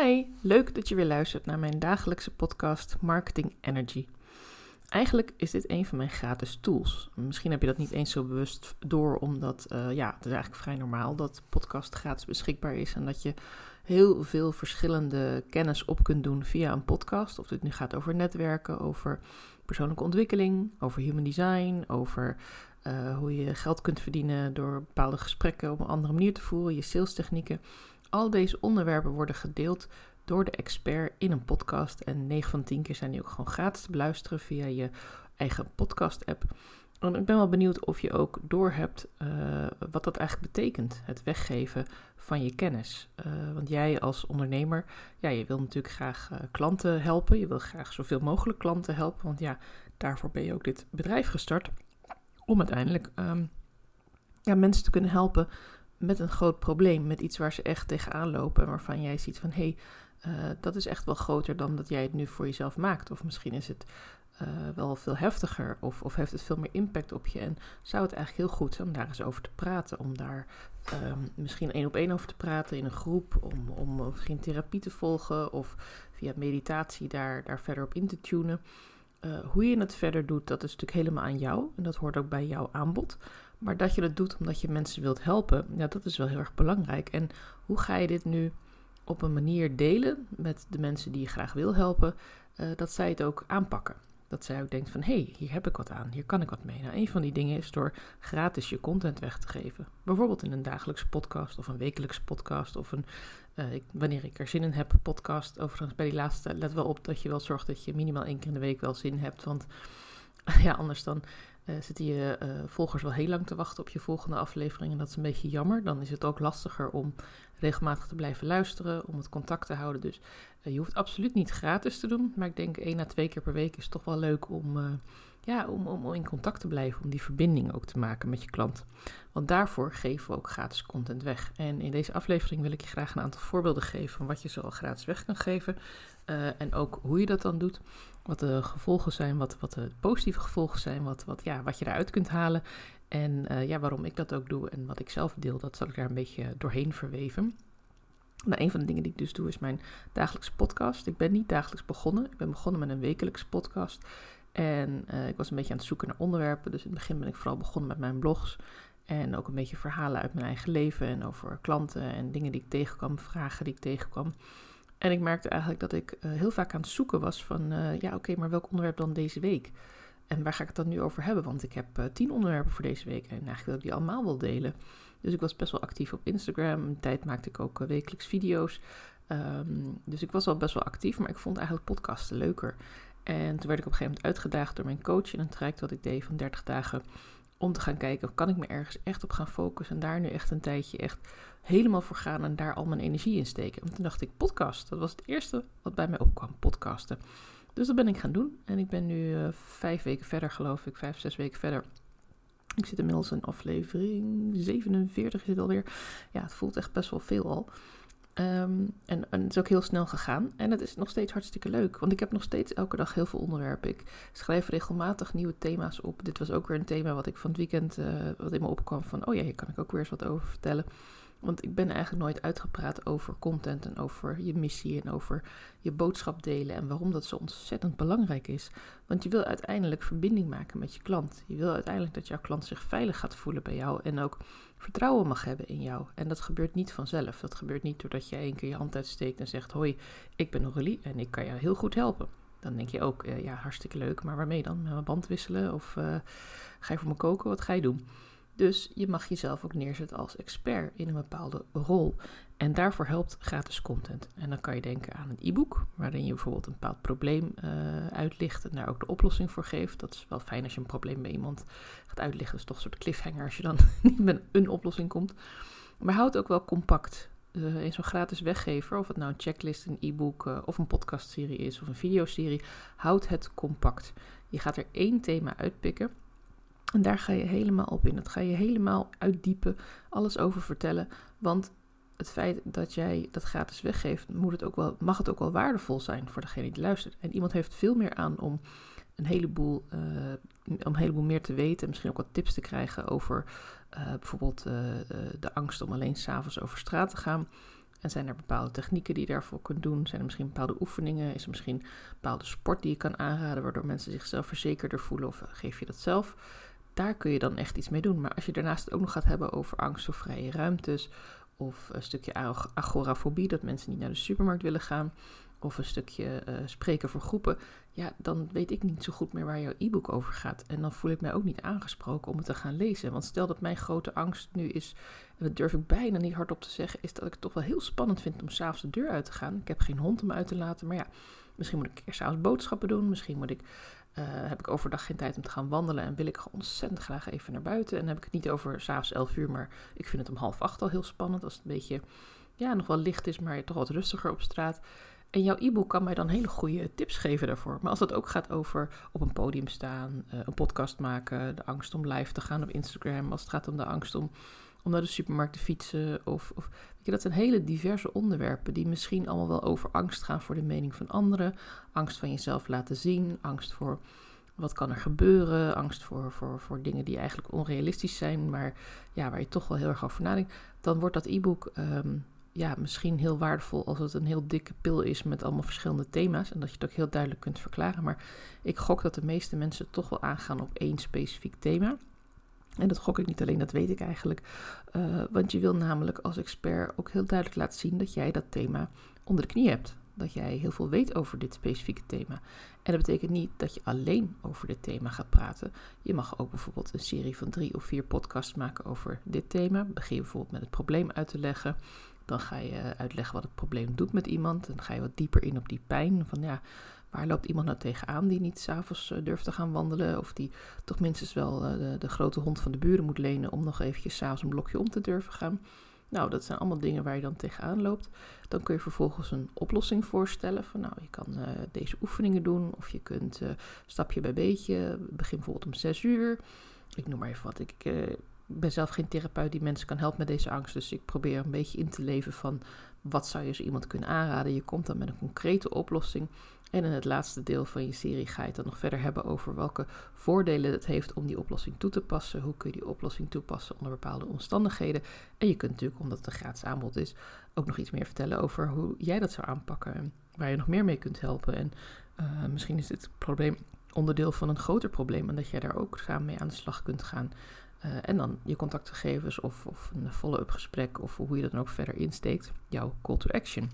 Hi, leuk dat je weer luistert naar mijn dagelijkse podcast Marketing Energy. Eigenlijk is dit een van mijn gratis tools. Misschien heb je dat niet eens zo bewust door, omdat uh, ja, het is eigenlijk vrij normaal dat podcast gratis beschikbaar is en dat je heel veel verschillende kennis op kunt doen via een podcast. Of dit nu gaat over netwerken, over persoonlijke ontwikkeling, over human design, over uh, hoe je geld kunt verdienen door bepaalde gesprekken op een andere manier te voeren, je sales technieken. Al deze onderwerpen worden gedeeld door de expert in een podcast. En 9 van 10 keer zijn die ook gewoon gratis te beluisteren via je eigen podcast-app. En ik ben wel benieuwd of je ook doorhebt uh, wat dat eigenlijk betekent, het weggeven van je kennis. Uh, want jij als ondernemer, ja, je wil natuurlijk graag uh, klanten helpen. Je wil graag zoveel mogelijk klanten helpen, want ja, daarvoor ben je ook dit bedrijf gestart. Om uiteindelijk um, ja, mensen te kunnen helpen met een groot probleem, met iets waar ze echt tegenaan lopen en waarvan jij ziet van hé, hey, uh, dat is echt wel groter dan dat jij het nu voor jezelf maakt. Of misschien is het uh, wel veel heftiger of, of heeft het veel meer impact op je. En zou het eigenlijk heel goed zijn om daar eens over te praten, om daar um, misschien één op één over te praten in een groep, om, om misschien therapie te volgen of via meditatie daar, daar verder op in te tunen. Uh, hoe je het verder doet, dat is natuurlijk helemaal aan jou en dat hoort ook bij jouw aanbod. Maar dat je het doet omdat je mensen wilt helpen, ja, dat is wel heel erg belangrijk. En hoe ga je dit nu op een manier delen met de mensen die je graag wil helpen, uh, dat zij het ook aanpakken? Dat zij ook denkt van, hé, hey, hier heb ik wat aan, hier kan ik wat mee. Nou, een van die dingen is door gratis je content weg te geven. Bijvoorbeeld in een dagelijkse podcast of een wekelijkse podcast of een, ik, wanneer ik er zin in heb, podcast. Overigens bij die laatste, let wel op dat je wel zorgt dat je minimaal één keer in de week wel zin hebt, want ja, anders dan uh, zitten je uh, volgers wel heel lang te wachten op je volgende aflevering. En dat is een beetje jammer. Dan is het ook lastiger om regelmatig te blijven luisteren, om het contact te houden. Dus uh, je hoeft absoluut niet gratis te doen. Maar ik denk één à twee keer per week is toch wel leuk om, ja, om, om in contact te blijven. Om die verbinding ook te maken met je klant. Want daarvoor geven we ook gratis content weg. En in deze aflevering wil ik je graag een aantal voorbeelden geven van wat je zo al gratis weg kan geven. en ook hoe je dat dan doet wat de gevolgen zijn, wat, wat de positieve gevolgen zijn, wat, wat, ja, wat je eruit kunt halen. En uh, ja, waarom ik dat ook doe en wat ik zelf deel, dat zal ik daar een beetje doorheen verweven. Nou, een van de dingen die ik dus doe is mijn dagelijkse podcast. Ik ben niet dagelijks begonnen. Ik ben begonnen met een wekelijkse podcast. En uh, ik was een beetje aan het zoeken naar onderwerpen. Dus in het begin ben ik vooral begonnen met mijn blogs. En ook een beetje verhalen uit mijn eigen leven en over klanten en dingen die ik tegenkwam, vragen die ik tegenkwam. En ik merkte eigenlijk dat ik uh, heel vaak aan het zoeken was van, uh, ja oké, maar welk onderwerp dan deze week? En waar ga ik het dan nu over hebben? Want ik heb uh, tien onderwerpen voor deze week en eigenlijk wil ik die allemaal wel delen. Dus ik was best wel actief op Instagram. Een tijd maakte ik ook wekelijks video's. Um, dus ik was al best wel actief, maar ik vond eigenlijk podcasten leuker. En toen werd ik op een gegeven moment uitgedaagd door mijn coach in een traject wat ik deed van 30 dagen om te gaan kijken, kan ik me ergens echt op gaan focussen en daar nu echt een tijdje echt helemaal voor gaan en daar al mijn energie in steken. En toen dacht ik, podcast, dat was het eerste wat bij mij opkwam, podcasten. Dus dat ben ik gaan doen en ik ben nu uh, vijf weken verder, geloof ik, vijf, zes weken verder. Ik zit inmiddels in aflevering 47 is het alweer. Ja, het voelt echt best wel veel al. Um, en, het is ook heel snel gegaan. En het is nog steeds hartstikke leuk. Want ik heb nog steeds elke dag heel veel onderwerpen. Ik schrijf regelmatig nieuwe thema's op. Dit was ook weer een thema wat ik van het weekend uh, wat in me opkwam. Van oh ja, hier kan ik ook weer eens wat over vertellen. Want ik ben eigenlijk nooit uitgepraat over content en over je missie en over je boodschap delen en waarom dat zo ontzettend belangrijk is. Want je wil uiteindelijk verbinding maken met je klant. Je wil uiteindelijk dat jouw klant zich veilig gaat voelen bij jou en ook vertrouwen mag hebben in jou. En dat gebeurt niet vanzelf. Dat gebeurt niet doordat je één keer je hand uitsteekt en zegt: Hoi, ik ben Aurélie en ik kan jou heel goed helpen. Dan denk je ook: uh, Ja, hartstikke leuk, maar waarmee dan? Met mijn band wisselen of uh, ga je voor me koken? Wat ga je doen? Dus je mag jezelf ook neerzetten als expert in een bepaalde rol. En daarvoor helpt gratis content. En dan kan je denken aan een e-book, waarin je bijvoorbeeld een bepaald probleem uh, uitlicht en daar ook de oplossing voor geeft. Dat is wel fijn als je een probleem bij iemand gaat uitlichten. Dat is toch een soort cliffhanger als je dan niet met een oplossing komt. Maar houd ook wel compact. Uh, in zo'n gratis weggever, of het nou een checklist, een e-book uh, of een podcastserie is of een videoserie, houd het compact. Je gaat er één thema uitpikken en daar ga je helemaal op in. Dat ga je helemaal uitdiepen, alles over vertellen. Want het feit dat jij dat gratis weggeeft, moet het ook wel, mag het ook wel waardevol zijn voor degene die luistert. En iemand heeft veel meer aan om een heleboel, uh, om een heleboel meer te weten. Misschien ook wat tips te krijgen over uh, bijvoorbeeld uh, de angst om alleen s'avonds over straat te gaan. En zijn er bepaalde technieken die je daarvoor kunt doen? Zijn er misschien bepaalde oefeningen? Is er misschien een bepaalde sport die je kan aanraden, waardoor mensen zichzelf verzekerder voelen? Of geef je dat zelf? Daar kun je dan echt iets mee doen. Maar als je daarnaast ook nog gaat hebben over angst voor vrije ruimtes, of een stukje agorafobie, dat mensen niet naar de supermarkt willen gaan, of een stukje uh, spreken voor groepen, ja, dan weet ik niet zo goed meer waar jouw e-book over gaat. En dan voel ik mij ook niet aangesproken om het te gaan lezen. Want stel dat mijn grote angst nu is, en dat durf ik bijna niet hardop te zeggen, is dat ik het toch wel heel spannend vind om s'avonds de deur uit te gaan. Ik heb geen hond om uit te laten, maar ja, misschien moet ik s'avonds boodschappen doen, misschien moet ik uh, heb ik overdag geen tijd om te gaan wandelen en wil ik ontzettend graag even naar buiten. En dan heb ik het niet over s'avonds 11 uur, maar ik vind het om half acht al heel spannend. Als het een beetje, ja, nog wel licht is, maar toch wat rustiger op straat. En jouw e-book kan mij dan hele goede tips geven daarvoor. Maar als het ook gaat over op een podium staan, uh, een podcast maken, de angst om live te gaan op Instagram, als het gaat om de angst om, om naar de supermarkt te fietsen, of, of weet je, dat zijn hele diverse onderwerpen die misschien allemaal wel over angst gaan voor de mening van anderen, angst van jezelf laten zien, angst voor wat kan er gebeuren, angst voor, voor, voor dingen die eigenlijk onrealistisch zijn, maar ja, waar je toch wel heel erg over nadenkt, dan wordt dat e-book um, ja, misschien heel waardevol als het een heel dikke pil is met allemaal verschillende thema's. En dat je het ook heel duidelijk kunt verklaren. Maar ik gok dat de meeste mensen toch wel aangaan op één specifiek thema. En dat gok ik niet alleen, dat weet ik eigenlijk. Uh, want je wil namelijk als expert ook heel duidelijk laten zien dat jij dat thema onder de knie hebt. Dat jij heel veel weet over dit specifieke thema. En dat betekent niet dat je alleen over dit thema gaat praten. Je mag ook bijvoorbeeld een serie van drie of vier podcasts maken over dit thema. Begin bijvoorbeeld met het probleem uit te leggen. Dan ga je uitleggen wat het probleem doet met iemand. Dan ga je wat dieper in op die pijn. Van ja, waar loopt iemand nou tegenaan die niet s'avonds uh, durft te gaan wandelen? Of die toch minstens wel uh, de, de, grote hond van de buren moet lenen om nog eventjes s'avonds een blokje om te durven gaan. Nou, dat zijn allemaal dingen waar je dan tegenaan loopt. Dan kun je vervolgens een oplossing voorstellen. Van nou, je kan uh, deze oefeningen doen. Of je kunt stapje bij beetje. Begin bijvoorbeeld om 6 uur. Ik noem maar even wat. Ik, ik ben zelf geen therapeut die mensen kan helpen met deze angst. Dus ik probeer een beetje in te leven van wat zou je zo iemand kunnen aanraden. Je komt dan met een concrete oplossing. En in het laatste deel van je serie ga je het dan nog verder hebben over welke voordelen het heeft om die oplossing toe te passen. Hoe kun je die oplossing toepassen onder bepaalde omstandigheden. En je kunt natuurlijk, omdat het een gratis aanbod is, ook nog iets meer vertellen over hoe jij dat zou aanpakken. En waar je nog meer mee kunt helpen. En uh, misschien is dit probleem onderdeel van een groter probleem. En dat jij daar ook samen mee aan de slag kunt gaan. Uh, en dan je contactgegevens of, of een follow-up gesprek of hoe je dat dan ook verder insteekt, jouw call to action.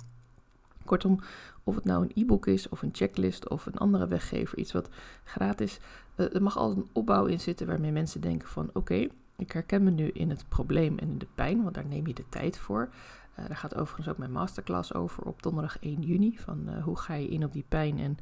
Kortom, of het nou een e-book is of een checklist of een andere weggever, iets wat gratis, uh, er mag altijd een opbouw in zitten waarmee mensen denken van oké, ik herken me nu in het probleem en in de pijn, want daar neem je de tijd voor. Uh, daar gaat overigens ook mijn masterclass over op donderdag 1 juni. Van uh, hoe ga je in op die pijn en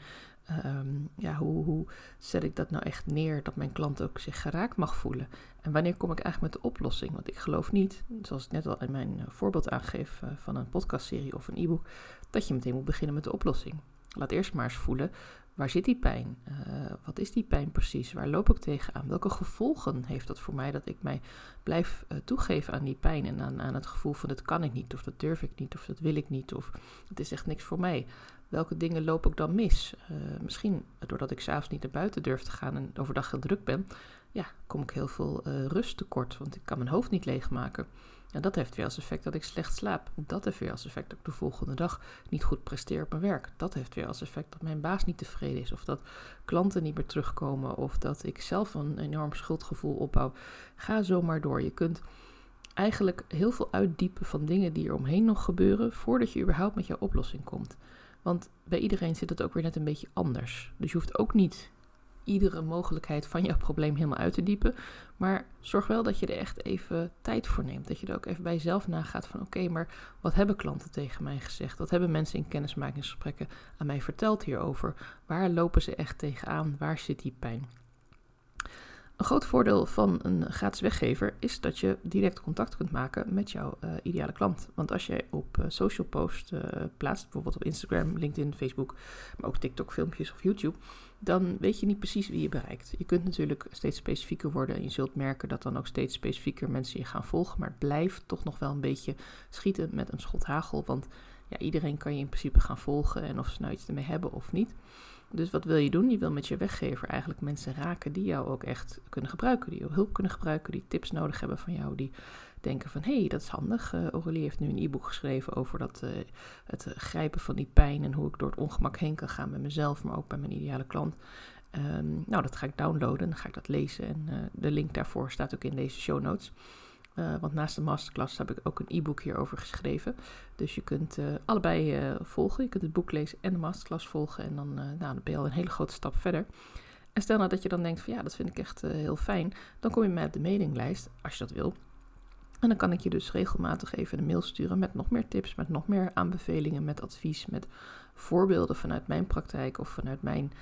um, ja, hoe, hoe zet ik dat nou echt neer dat mijn klant ook zich geraakt mag voelen? En wanneer kom ik eigenlijk met de oplossing? Want ik geloof niet, zoals ik net al in mijn voorbeeld aangeef van een podcastserie of een e-book, dat je meteen moet beginnen met de oplossing. Laat eerst maar eens voelen, waar zit die pijn? Uh, wat is die pijn precies? Waar loop ik tegenaan? Welke gevolgen heeft dat voor mij dat ik mij blijf uh, toegeven aan die pijn en aan, aan het gevoel van dat kan ik niet, of dat durf ik niet, of dat wil ik niet, of het is echt niks voor mij? welke dingen loop ik dan mis? Uh, misschien doordat ik s'avonds niet naar buiten durf te gaan en overdag heel druk ben, ja, kom ik heel veel rust tekort, want ik kan mijn hoofd niet leegmaken. En dat heeft weer als effect dat ik slecht slaap. Dat heeft weer als effect dat ik de volgende dag niet goed presteer op mijn werk. Dat heeft weer als effect dat mijn baas niet tevreden is. Of dat klanten niet meer terugkomen. Of dat ik zelf een enorm schuldgevoel opbouw. Ga zo maar door. Je kunt eigenlijk heel veel uitdiepen van dingen die er omheen nog gebeuren. voordat je überhaupt met jouw oplossing komt. Want bij iedereen zit het ook weer net een beetje anders. Dus je hoeft ook niet iedere mogelijkheid van jouw probleem helemaal uit te diepen. Maar zorg wel dat je er echt even tijd voor neemt. Dat je er ook even bij jezelf nagaat van oké, maar wat hebben klanten tegen mij gezegd? Wat hebben mensen in kennismakingsgesprekken aan mij verteld hierover? Waar lopen ze echt tegenaan? Waar zit die pijn? Een groot voordeel van een gratis weggever is dat je direct contact kunt maken met jouw uh, ideale klant. Want als jij op uh, social post uh, plaatst, bijvoorbeeld op Instagram, LinkedIn, Facebook, maar ook TikTok filmpjes of YouTube, dan weet je niet precies wie je bereikt. Je kunt natuurlijk steeds specifieker worden en je zult merken dat dan ook steeds specifieker mensen je gaan volgen, maar het blijft toch nog wel een beetje schieten met een schot hagel, want ja, iedereen kan je in principe gaan volgen en of ze nou iets ermee hebben of niet. Dus wat wil je doen? Je wil met je weggever eigenlijk mensen raken die jou ook echt kunnen gebruiken, die jouw hulp kunnen gebruiken, die tips nodig hebben van jou, die denken van... hé, hey, dat is handig. Uh, Aurélie heeft nu een e-book geschreven over dat, uh, het grijpen van die pijn... en hoe ik door het ongemak heen kan gaan met mezelf, maar ook bij mijn ideale klant. Um, nou, dat ga ik downloaden, dan ga ik dat lezen. En de link daarvoor staat ook in deze show notes... Uh, want naast de masterclass heb ik ook een e-book hierover geschreven. Dus je kunt uh, allebei uh, volgen. Je kunt het boek lezen en de masterclass volgen. En dan, nou, dan ben je al een hele grote stap verder. En stel nou dat je dan denkt van ja, dat vind ik echt heel fijn. Dan kom je mij op de mailinglijst, als je dat wil. En dan kan ik je dus regelmatig even een mail sturen met nog meer tips, met nog meer aanbevelingen, met advies, met voorbeelden vanuit mijn praktijk of vanuit mijn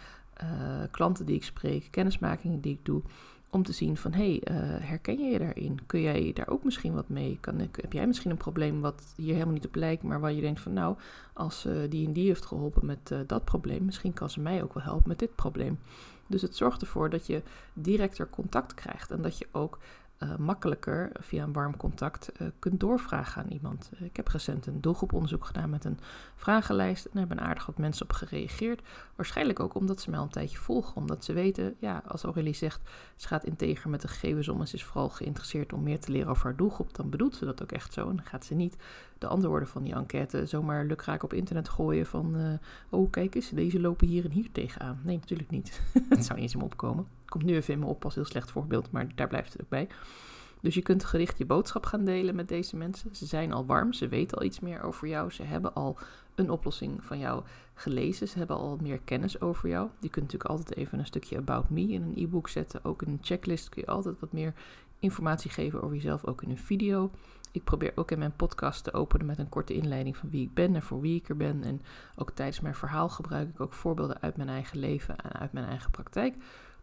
klanten die ik spreek, kennismakingen die ik doe om te zien van, hé, hey, uh, herken je je daarin? Kun jij daar ook misschien wat mee? Kan, heb jij misschien een probleem wat hier helemaal niet op lijkt, maar waar je denkt van, nou, als uh, die en die heeft geholpen met uh, dat probleem, misschien kan ze mij ook wel helpen met dit probleem. Dus het zorgt ervoor dat je directer contact krijgt en dat je ook uh, makkelijker via een warm contact uh, kunt doorvragen aan iemand. Uh, ik heb recent een doelgroeponderzoek gedaan met een vragenlijst en daar hebben aardig wat mensen op gereageerd. Waarschijnlijk ook omdat ze mij al een tijdje volgen, omdat ze weten, ja, als Aurélie zegt, ze gaat integer met de gegevens om en ze is vooral geïnteresseerd om meer te leren over haar doelgroep, dan bedoelt ze dat ook echt zo. En dan gaat ze niet de antwoorden van die enquête zomaar lukraak op internet gooien van, oh kijk eens, deze lopen hier en hier tegenaan. Nee, natuurlijk niet. Het zou niet eens in me opkomen komt nu even in me op als heel slecht voorbeeld, maar daar blijft het ook bij. Dus je kunt gericht je boodschap gaan delen met deze mensen. Ze zijn al warm, ze weten al iets meer over jou. Ze hebben al een oplossing van jou gelezen. Ze hebben al meer kennis over jou. Je kunt natuurlijk altijd even een stukje About Me in een e-book zetten. Ook in een checklist kun je altijd wat meer informatie geven over jezelf, ook in een video. Ik probeer ook in mijn podcast te openen met een korte inleiding van wie ik ben en voor wie ik er ben. En ook tijdens mijn verhaal gebruik ik ook voorbeelden uit mijn eigen leven en uit mijn eigen praktijk.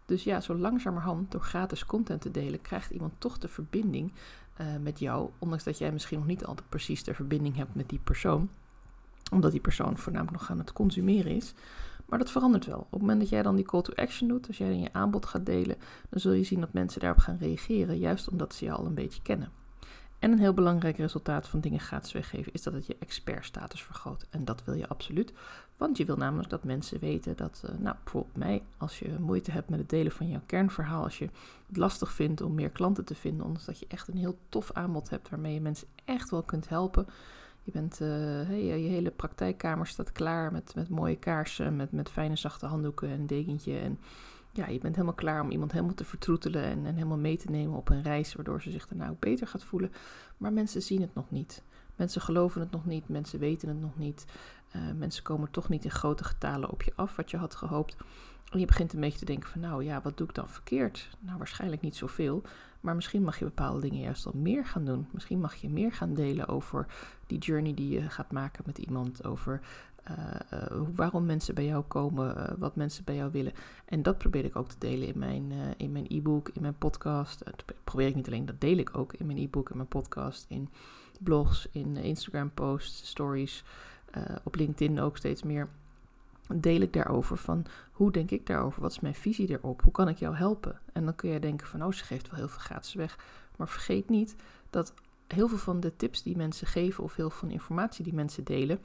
Dus ja, zo langzamerhand, door gratis content te delen, krijgt iemand toch de verbinding uh, met jou. Ondanks dat jij misschien nog niet altijd precies de verbinding hebt met die persoon. Omdat die persoon voornamelijk nog aan het consumeren is. Maar dat verandert wel. Op het moment dat jij dan die call to action doet, als jij dan je aanbod gaat delen, dan zul je zien dat mensen daarop gaan reageren. Juist omdat ze je al een beetje kennen. En een heel belangrijk resultaat van dingen gratis weggeven is dat het je expertstatus vergroot. En dat wil je absoluut, want je wil namelijk dat mensen weten dat, uh, nou bijvoorbeeld mij, als je moeite hebt met het delen van jouw kernverhaal, als je het lastig vindt om meer klanten te vinden, omdat dat je echt een heel tof aanbod hebt waarmee je mensen echt wel kunt helpen. Je, bent, hey, je hele praktijkkamer staat klaar met, met mooie kaarsen, met, met fijne zachte handdoeken en dekentje en ja, je bent helemaal klaar om iemand helemaal te vertroetelen en, en helemaal mee te nemen op een reis, waardoor ze zich daarna ook beter gaat voelen. Maar mensen zien het nog niet. Mensen geloven het nog niet, mensen weten het nog niet. Uh, mensen komen toch niet in grote getalen op je af wat je had gehoopt. En je begint een beetje te denken van nou ja, wat doe ik dan verkeerd? Nou, waarschijnlijk niet zoveel. Maar misschien mag je bepaalde dingen juist al meer gaan doen. Misschien mag je meer gaan delen over die journey die je gaat maken met iemand. Over uh, waarom mensen bij jou komen, uh, wat mensen bij jou willen. En dat probeer ik ook te delen in mijn, in mijn e-book, in mijn podcast. Dat probeer ik niet alleen, dat deel ik ook in mijn e-book, in mijn podcast, in blogs, in Instagram posts, stories, op LinkedIn ook steeds meer. Deel ik daarover van hoe denk ik daarover, wat is mijn visie erop, hoe kan ik jou helpen? En dan kun je denken van, oh ze geeft wel heel veel gratis weg. Maar vergeet niet dat heel veel van de tips die mensen geven of heel veel informatie die mensen delen,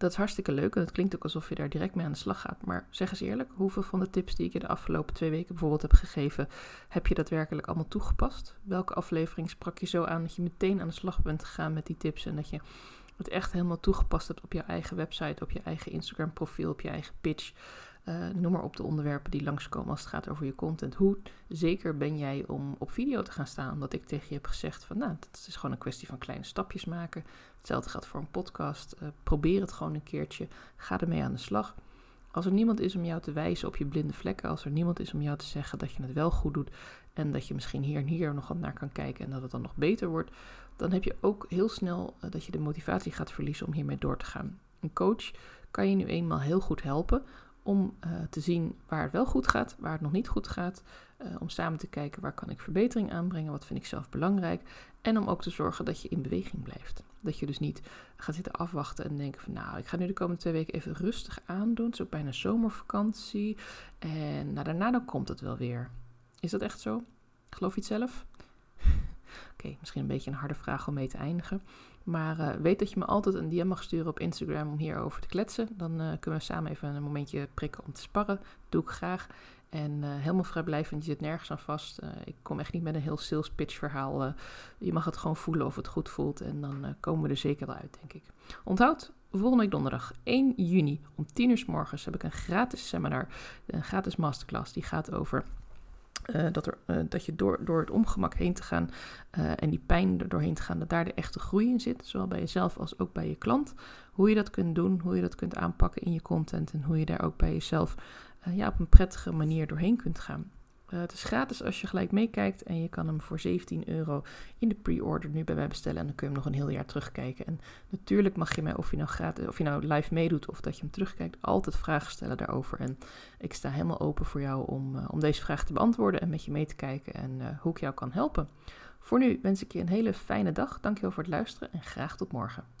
dat is hartstikke leuk en het klinkt ook alsof je daar direct mee aan de slag gaat. Maar zeg eens eerlijk, hoeveel van de tips die ik je de afgelopen twee weken bijvoorbeeld heb gegeven, heb je daadwerkelijk allemaal toegepast? Welke aflevering sprak je zo aan dat je meteen aan de slag bent gegaan met die tips en dat je het echt helemaal toegepast hebt op je eigen website, op je eigen Instagram profiel, op je eigen pitch? Uh, noem maar op de onderwerpen die langskomen als het gaat over je content. Hoe zeker ben jij om op video te gaan staan? Omdat ik tegen je heb gezegd van nou, het is gewoon een kwestie van kleine stapjes maken. Hetzelfde gaat voor een podcast. Uh, probeer het gewoon een keertje. Ga ermee aan de slag. Als er niemand is om jou te wijzen op je blinde vlekken, als er niemand is om jou te zeggen dat je het wel goed doet en dat je misschien hier en hier nog wat naar kan kijken en dat het dan nog beter wordt, dan heb je ook heel snel uh, dat je de motivatie gaat verliezen om hiermee door te gaan. Een coach kan je nu eenmaal heel goed helpen om uh, te zien waar het wel goed gaat, waar het nog niet goed gaat. Uh, om samen te kijken waar kan ik verbetering aanbrengen, wat vind ik zelf belangrijk. En om ook te zorgen dat je in beweging blijft. Dat je dus niet gaat zitten afwachten en denken van nou, ik ga nu de komende twee weken even rustig aandoen. Het is ook bijna zomervakantie. En nou, daarna dan komt het wel weer. Is dat echt zo? Geloof je het zelf? Oké, misschien een beetje een harde vraag om mee te eindigen. Maar uh, weet dat je me altijd een DM mag sturen op Instagram om hierover te kletsen. Dan uh, kunnen we samen even een momentje prikken om te sparren. Dat doe ik graag. En uh, helemaal vrijblijvend, je zit nergens aan vast. Ik kom echt niet met een heel sales pitch verhaal. Je mag het gewoon voelen of het goed voelt. En dan komen we er zeker wel uit, denk ik. Onthoud, volgende week donderdag 1 juni om 10 uur s morgens heb ik een gratis seminar. Een gratis masterclass. Die gaat over uh, dat, er, uh, dat je door, door het ongemak heen te gaan uh, en die pijn er doorheen te gaan, dat daar de echte groei in zit, zowel bij jezelf als ook bij je klant. Hoe je dat kunt doen, hoe je dat kunt aanpakken in je content en hoe je daar ook bij jezelf ja, op een prettige manier doorheen kunt gaan. Uh, het is gratis als je gelijk meekijkt en je kan hem voor 17 euro in de pre-order nu bij mij bestellen. En dan kun je hem nog een heel jaar terugkijken. En natuurlijk mag je mij, of je nou, gratis, of je nou live meedoet of dat je hem terugkijkt, altijd vragen stellen daarover. En ik sta helemaal open voor jou om, uh, om deze vraag te beantwoorden en met je mee te kijken en uh, hoe ik jou kan helpen. Voor nu wens ik je een hele fijne dag. Dankjewel voor het luisteren en graag tot morgen.